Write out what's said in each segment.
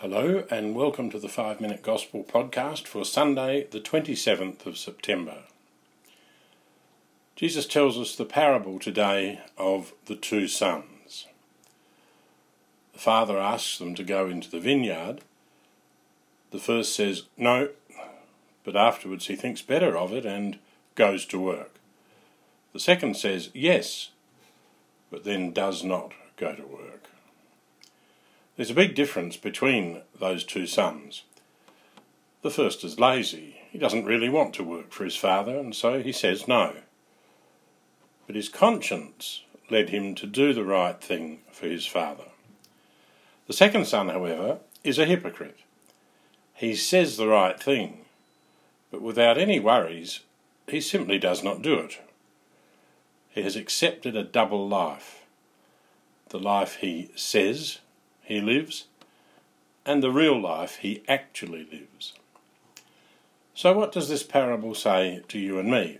Hello, and welcome to the Five Minute Gospel podcast for Sunday, the 27th of September. Jesus tells us the parable today of the two sons. The father asks them to go into the vineyard. The first says no, but afterwards he thinks better of it and goes to work. The second says yes, but then does not go to work. There's a big difference between those two sons. The first is lazy. He doesn't really want to work for his father, and so he says no. But his conscience led him to do the right thing for his father. The second son, however, is a hypocrite. He says the right thing, but without any worries, he simply does not do it. He has accepted a double life the life he says he lives and the real life he actually lives. So, what does this parable say to you and me?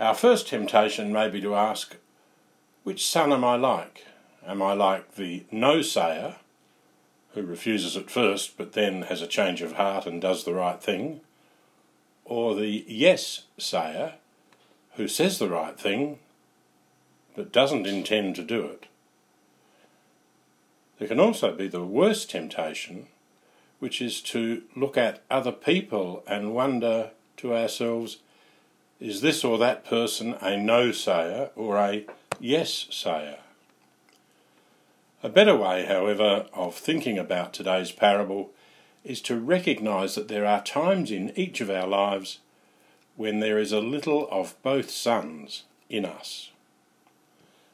Our first temptation may be to ask, Which son am I like? Am I like the no sayer, who refuses at first but then has a change of heart and does the right thing? Or the yes sayer, who says the right thing but doesn't intend to do it? There can also be the worst temptation, which is to look at other people and wonder to ourselves, is this or that person a no sayer or a yes sayer? A better way, however, of thinking about today's parable is to recognise that there are times in each of our lives when there is a little of both sons in us.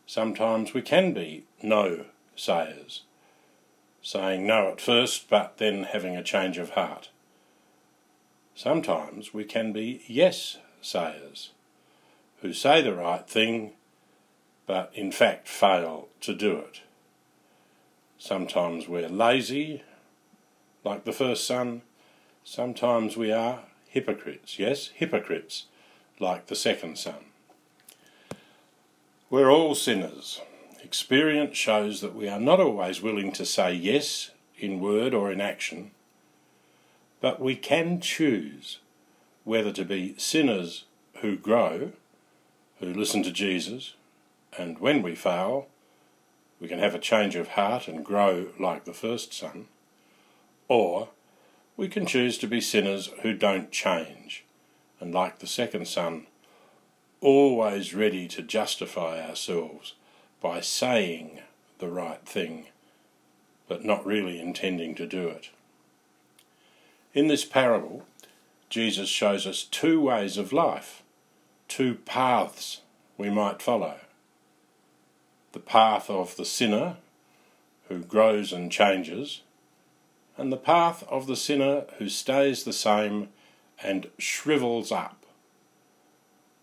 Sometimes we can be no sayers saying no at first, but then having a change of heart. Sometimes we can be yes sayers, who say the right thing, but in fact fail to do it. Sometimes we're lazy, like the first son. Sometimes we are hypocrites, yes, hypocrites, like the second son. We're all sinners experience shows that we are not always willing to say yes in word or in action, but we can choose whether to be sinners who grow, who listen to Jesus, and when we fail, we can have a change of heart and grow like the first son, or we can choose to be sinners who don't change, and like the second son, always ready to justify ourselves by saying the right thing, but not really intending to do it. In this parable, Jesus shows us two ways of life, two paths we might follow. The path of the sinner, who grows and changes, and the path of the sinner who stays the same and shrivels up.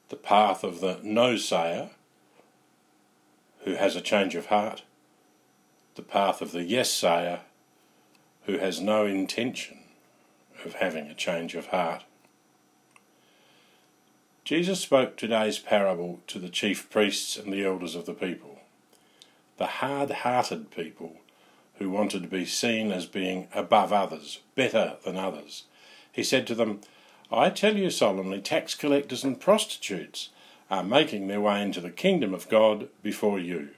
The path of the no sayer, who has a change of heart, the path of the yes sayer, who has no intention of having a change of heart. Jesus spoke today's parable to the chief priests and the elders of the people, the hard hearted people who wanted to be seen as being above others, better than others. He said to them, I tell you solemnly, tax collectors and prostitutes are making their way into the kingdom of God before you.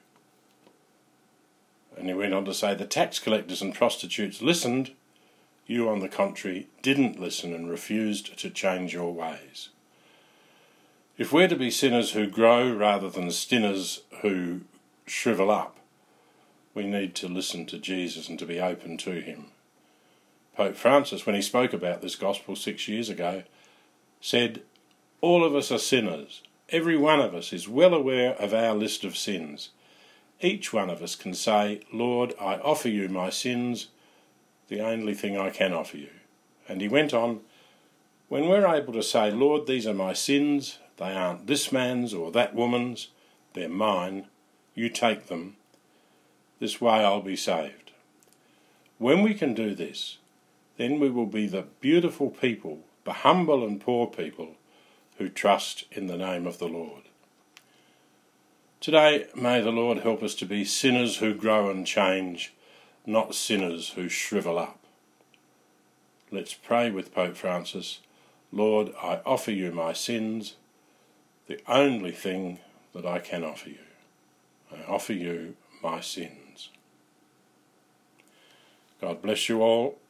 And he went on to say, The tax collectors and prostitutes listened, you, on the contrary, didn't listen and refused to change your ways. If we're to be sinners who grow rather than sinners who shrivel up, we need to listen to Jesus and to be open to him. Pope Francis, when he spoke about this gospel six years ago, said, All of us are sinners Every one of us is well aware of our list of sins. Each one of us can say, Lord, I offer you my sins, the only thing I can offer you. And he went on, When we're able to say, Lord, these are my sins, they aren't this man's or that woman's, they're mine, you take them, this way I'll be saved. When we can do this, then we will be the beautiful people, the humble and poor people who trust in the name of the Lord. Today, may the Lord help us to be sinners who grow and change, not sinners who shrivel up. let's pray with Pope Francis Lord, I offer you my sins, the only thing that I can offer you. I offer you my sins. God bless you all